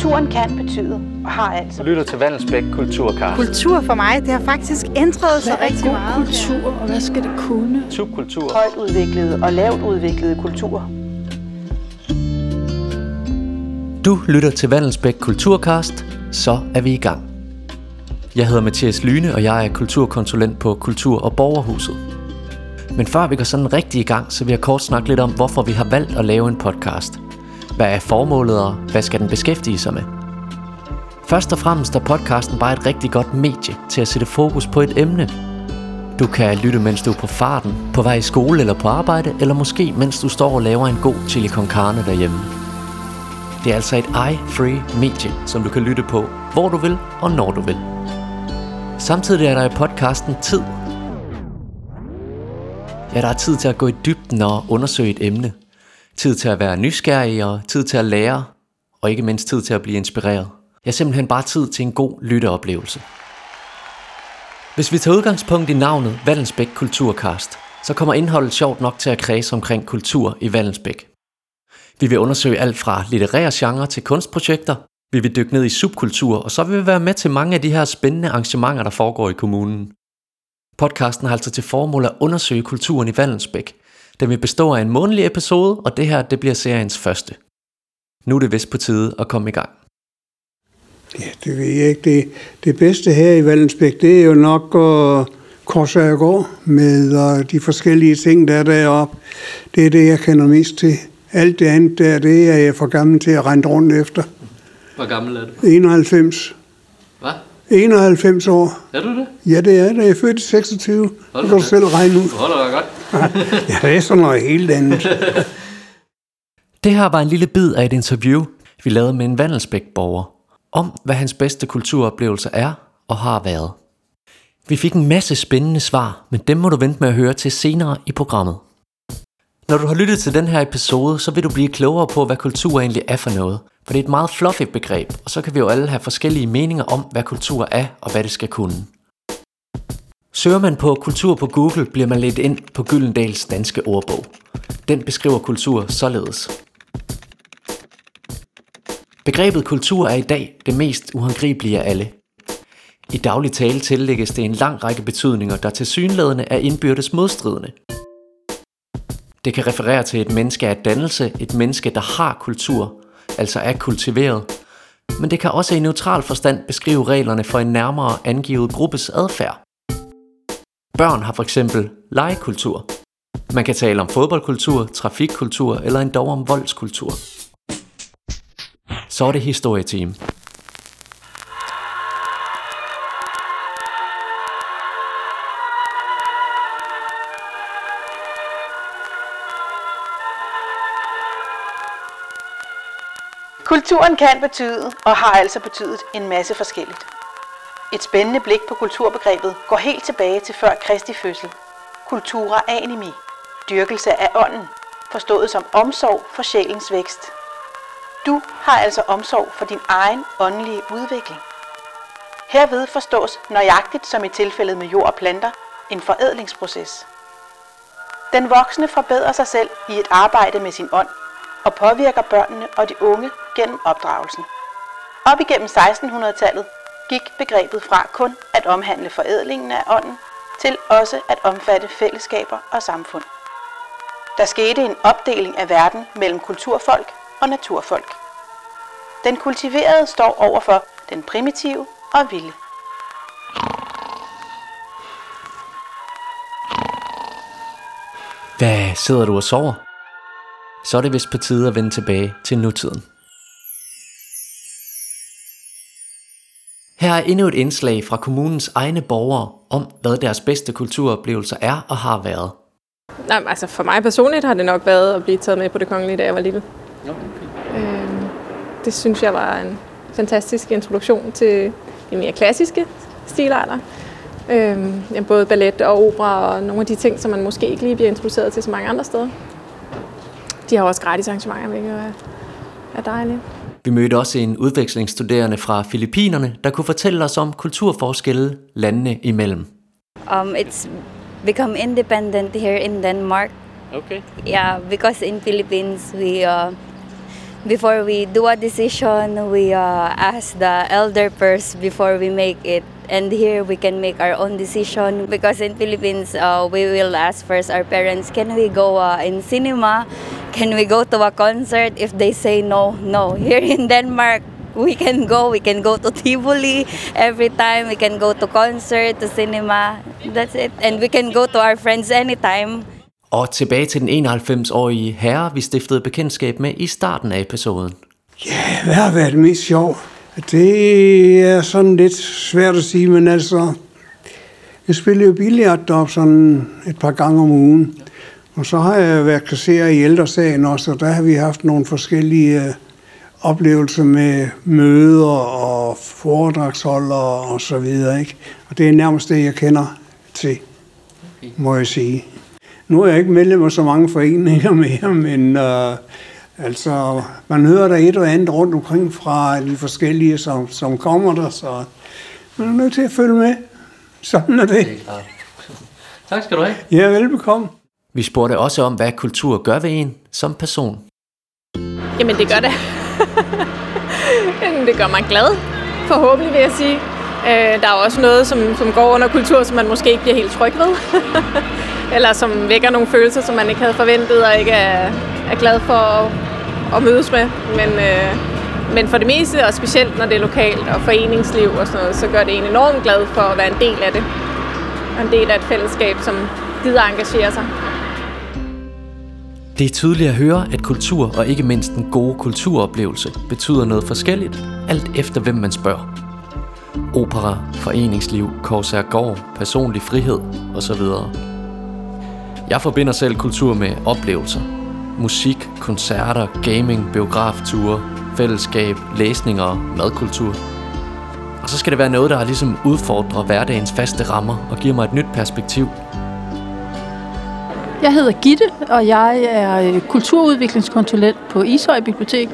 Kulturen kan betyde og har altså. Du lytter til Vandelsbæk Kulturcast. Kultur for mig, det har faktisk ændret sig rigtig god meget. kultur, og hvad skal det kunne? Subkultur. Højt udviklede og lavt udviklede kulturer. Du lytter til Vandelsbæk Kulturcast. Så er vi i gang. Jeg hedder Mathias Lyne, og jeg er kulturkonsulent på Kultur- og Borgerhuset. Men før vi går sådan rigtig i gang, så vil jeg kort snakke lidt om, hvorfor vi har valgt at lave en podcast. Hvad er formålet, og hvad skal den beskæftige sig med? Først og fremmest er podcasten bare et rigtig godt medie til at sætte fokus på et emne. Du kan lytte, mens du er på farten, på vej i skole eller på arbejde, eller måske mens du står og laver en god chili con carne derhjemme. Det er altså et eye-free medie, som du kan lytte på, hvor du vil og når du vil. Samtidig er der i podcasten tid. Ja, der er tid til at gå i dybden og undersøge et emne. Tid til at være nysgerrig og tid til at lære, og ikke mindst tid til at blive inspireret. Jeg simpelthen bare tid til en god lytteoplevelse. Hvis vi tager udgangspunkt i navnet Vallensbæk Kulturcast, så kommer indholdet sjovt nok til at kredse omkring kultur i Vallensbæk. Vi vil undersøge alt fra litterære genre til kunstprojekter. Vi vil dykke ned i subkultur, og så vil vi være med til mange af de her spændende arrangementer, der foregår i kommunen. Podcasten har altså til formål at undersøge kulturen i Vallensbæk. Den vil bestå af en månedlig episode, og det her det bliver seriens første. Nu er det vist på tide at komme i gang. Ja, det ved jeg ikke. Det, det bedste her i Vallensbæk, det er jo nok uh, Korsørgård med uh, de forskellige ting, der er deroppe. Det er det, jeg kender mest til. Alt det andet der, det er jeg for gammel til at rende rundt efter. Hvor gammel er du? 91. Hvad? 91 år. Er du det? Ja, det er det. Jeg er født i 26. Det Hold kan da du selv regne ud. Holder dig godt. Ja, det er sådan noget helt andet. Det her var en lille bid af et interview, vi lavede med en Vandelsbæk-borger, om hvad hans bedste kulturoplevelse er og har været. Vi fik en masse spændende svar, men dem må du vente med at høre til senere i programmet. Når du har lyttet til den her episode, så vil du blive klogere på, hvad kultur egentlig er for noget. For det er et meget fluffy begreb, og så kan vi jo alle have forskellige meninger om, hvad kultur er og hvad det skal kunne. Søger man på kultur på Google, bliver man ledt ind på Gyldendals danske ordbog. Den beskriver kultur således. Begrebet kultur er i dag det mest uhåndgribelige af alle. I daglig tale tillægges det en lang række betydninger, der til synlædende er indbyrdes modstridende. Det kan referere til et menneske af dannelse, et menneske, der har kultur, altså er kultiveret, men det kan også i neutral forstand beskrive reglerne for en nærmere angivet gruppes adfærd. Børn har for eksempel legekultur. Man kan tale om fodboldkultur, trafikkultur eller endda om voldskultur. Så er det historietime. Kulturen kan betyde og har altså betydet en masse forskelligt. Et spændende blik på kulturbegrebet går helt tilbage til før Kristi fødsel. Kultura animi, dyrkelse af ånden, forstået som omsorg for sjælens vækst. Du har altså omsorg for din egen åndelige udvikling. Herved forstås nøjagtigt som i tilfældet med jord og planter en forædlingsproces. Den voksne forbedrer sig selv i et arbejde med sin ånd og påvirker børnene og de unge gennem opdragelsen. Op igennem 1600-tallet gik begrebet fra kun at omhandle forædlingen af ånden til også at omfatte fællesskaber og samfund. Der skete en opdeling af verden mellem kulturfolk og naturfolk. Den kultiverede står overfor den primitive og vilde. Hvad sidder du og sover? Så er det vist på tide at vende tilbage til nutiden. Her er endnu et indslag fra kommunens egne borgere om, hvad deres bedste kulturoplevelser er og har været. Nej, altså for mig personligt har det nok været at blive taget med på det kongelige, da jeg var lille. Øhm, det synes jeg var en fantastisk introduktion til de mere klassiske stilarter. Øhm, ja, både ballet og opera og nogle af de ting, som man måske ikke lige bliver introduceret til så mange andre steder. De har også gratis arrangementer, hvilket er, er dejligt. Vi mødte også en udvekslingsstuderende fra Filippinerne, der kunne fortælle os om kulturforskelle landene imellem. Um, it's become independent here in Denmark. Okay. Yeah, because in Philippines we uh, before we do a decision, we uh, ask the elder first before we make it. And here we can make our own decision because in Philippines uh, we will ask first our parents, can we go uh, in cinema? Can we go to a concert? If they say no, no. Here in Denmark, we can go. We can go to Tivoli every time. We can go to concert, to cinema. That's it. And we can go to our friends anytime. Og tilbage til den 91-årige herre, vi stiftede bekendtskab med i starten af episoden. Ja, hvad har været mest sjov? Det er sådan lidt svært at sige, men altså, jeg spiller jo billiard deroppe sådan et par gange om ugen. Og så har jeg været kasserer i ældresagen også, og der har vi haft nogle forskellige øh, oplevelser med møder og foredragsholdere og så videre. Ikke? Og det er nærmest det, jeg kender til, må jeg sige. Nu er jeg ikke medlem af så mange foreninger mere, men øh, altså, man hører der et og andet rundt omkring fra de forskellige, som, som kommer der, så man er nødt til at følge med. Sådan er det. Tak skal du have. Ja, velbekomme. Vi spurgte også om, hvad kultur gør ved en som person. Jamen, det gør det. Det gør mig glad, forhåbentlig vil jeg sige. Øh, der er også noget, som, som går under kultur, som man måske ikke bliver helt tryg ved. Eller som vækker nogle følelser, som man ikke havde forventet og ikke er, er glad for at, at mødes med. Men, øh, men for det meste, og specielt når det er lokalt og foreningsliv og sådan noget, så gør det en enormt glad for at være en del af det. Og en del af et fællesskab, som gider engagere sig. Det er tydeligt at høre, at kultur og ikke mindst en god kulturoplevelse betyder noget forskelligt, alt efter hvem man spørger. Opera, foreningsliv, gård, personlig frihed osv. Jeg forbinder selv kultur med oplevelser. Musik, koncerter, gaming, biografture, fællesskab, læsninger og madkultur. Og så skal det være noget, der ligesom udfordrer hverdagens faste rammer og giver mig et nyt perspektiv Jeg hedder Gitte, og jeg er øh, kulturudviklingskonsulent på Ishøj Bibliotek,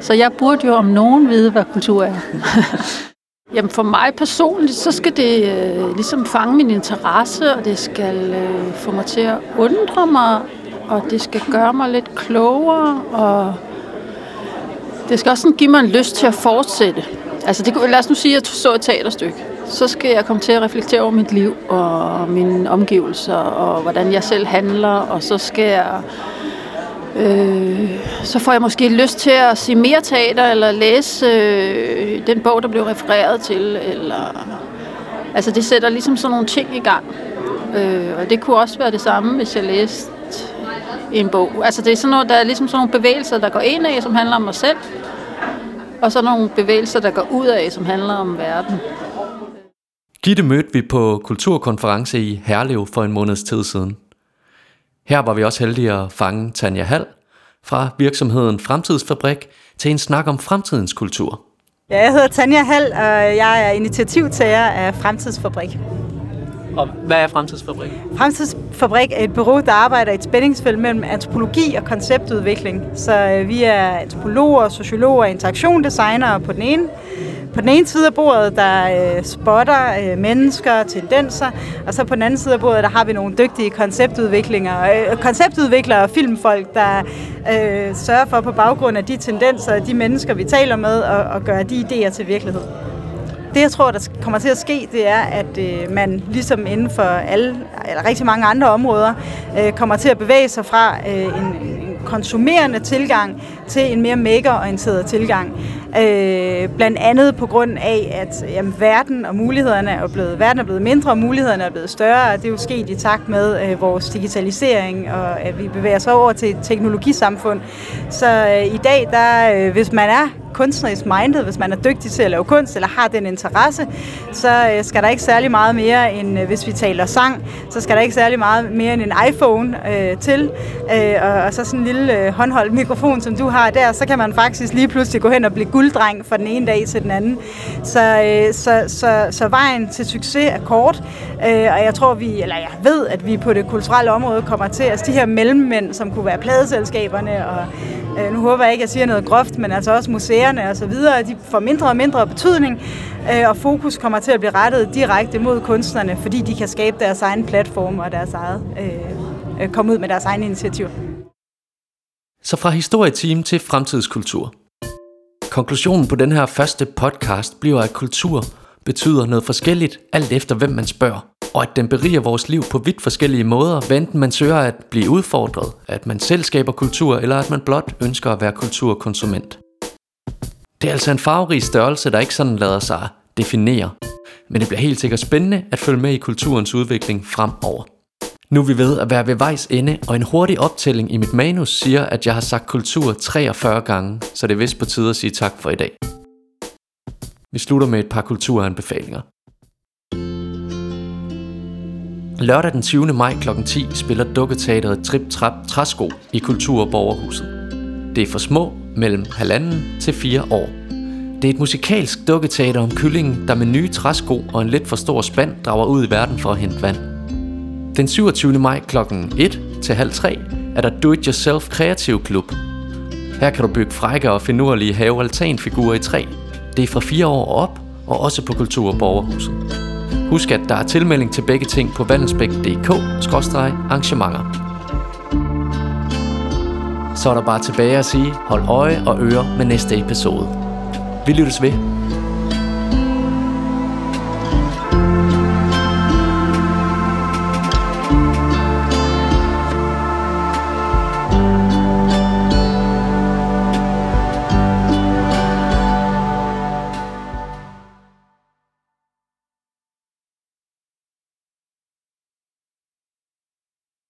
så jeg burde jo om nogen vide, hvad kultur er. Jamen for mig personligt, så skal det øh, ligesom fange min interesse, og det skal øh, få mig til at undre mig, og det skal gøre mig lidt klogere, og det skal også sådan give mig en lyst til at fortsætte. Altså det, lad os nu sige, at jeg så et teaterstykke. Så skal jeg komme til at reflektere over mit liv og mine omgivelser, og hvordan jeg selv handler, og så skal jeg Øh, så får jeg måske lyst til at se mere teater, eller læse øh, den bog, der blev refereret til. Eller, altså det sætter ligesom sådan nogle ting i gang. Øh, og det kunne også være det samme, hvis jeg læste en bog. Altså det er sådan noget, der er ligesom sådan nogle bevægelser, der går ind af, som handler om mig selv. Og så nogle bevægelser, der går ud af, som handler om verden. Gitte mødte vi på kulturkonference i Herlev for en måneds tid siden. Her var vi også heldige at fange Tanja Hall fra virksomheden Fremtidsfabrik til en snak om fremtidens kultur. Ja, jeg hedder Tanja Hall, og jeg er initiativtager af Fremtidsfabrik. Og hvad er Fremtidsfabrik? Fremtidsfabrik er et bureau, der arbejder i et spændingsfelt mellem antropologi og konceptudvikling. Så øh, vi er antropologer, sociologer interaktiondesignere på den ene på den ene side af bordet, der øh, spotter øh, mennesker, tendenser, og så på den anden side af bordet, der har vi nogle dygtige konceptudviklinger, øh, konceptudviklere og filmfolk, der øh, sørger for på baggrund af de tendenser og de mennesker, vi taler med, og, at gøre de idéer til virkelighed. Det, jeg tror, der kommer til at ske, det er, at øh, man ligesom inden for alle, eller rigtig mange andre områder, øh, kommer til at bevæge sig fra øh, en, en konsumerende tilgang til en mere maker-orienteret tilgang. Øh, blandt andet på grund af, at jamen, verden og mulighederne er blevet, verden er blevet mindre, og mulighederne er blevet større, og det er jo sket i takt med øh, vores digitalisering, og at vi bevæger os over til et teknologisamfund. Så øh, i dag, der, øh, hvis man er kunstnerisk minded, hvis man er dygtig til at lave kunst, eller har den interesse, så øh, skal der ikke særlig meget mere end, øh, hvis vi taler sang, så skal der ikke særlig meget mere end en iPhone øh, til, øh, og, og så sådan en lille øh, håndholdt mikrofon, som du har der, så kan man faktisk lige pludselig gå hen og blive gulddreng fra den ene dag til den anden. Så, øh, så, så, så vejen til succes er kort, øh, og jeg tror vi, eller jeg ved, at vi på det kulturelle område kommer til, altså de her mellemmænd, som kunne være pladeselskaberne, og øh, nu håber jeg ikke, at jeg siger noget groft, men altså også museerne og så videre, de får mindre og mindre betydning, øh, og fokus kommer til at blive rettet direkte mod kunstnerne, fordi de kan skabe deres egen platform og deres eget, øh, øh komme ud med deres egne initiativer. Så fra historieteam til fremtidskultur. Konklusionen på den her første podcast bliver, at kultur betyder noget forskelligt, alt efter hvem man spørger. Og at den beriger vores liv på vidt forskellige måder, hvad enten man søger at blive udfordret, at man selv skaber kultur, eller at man blot ønsker at være kulturkonsument. Det er altså en farverig størrelse, der ikke sådan lader sig definere. Men det bliver helt sikkert spændende at følge med i kulturens udvikling fremover. Nu er vi ved at være ved vejs ende, og en hurtig optælling i mit manus siger, at jeg har sagt kultur 43 gange, så det er vist på tide at sige tak for i dag. Vi slutter med et par kulturanbefalinger. Lørdag den 20. maj kl. 10 spiller Dukketeateret Trip Trap Træsko i Kultur- og Borgerhuset. Det er for små, mellem halvanden til fire år. Det er et musikalsk dukketeater om kyllingen, der med nye træsko og en lidt for stor spand drager ud i verden for at hente vand. Den 27. maj kl. 1 til halv 3 er der Do-It-Yourself Kreativ Klub. Her kan du bygge frække og finurlige have-altanfigurer i træ. Det er fra 4 år og op, og også på Kultur- og Borgerhuset. Husk, at der er tilmelding til begge ting på vandelsbæk.dk-arrangementer. Så er der bare tilbage at sige, hold øje og øre med næste episode. Vi lyttes ved.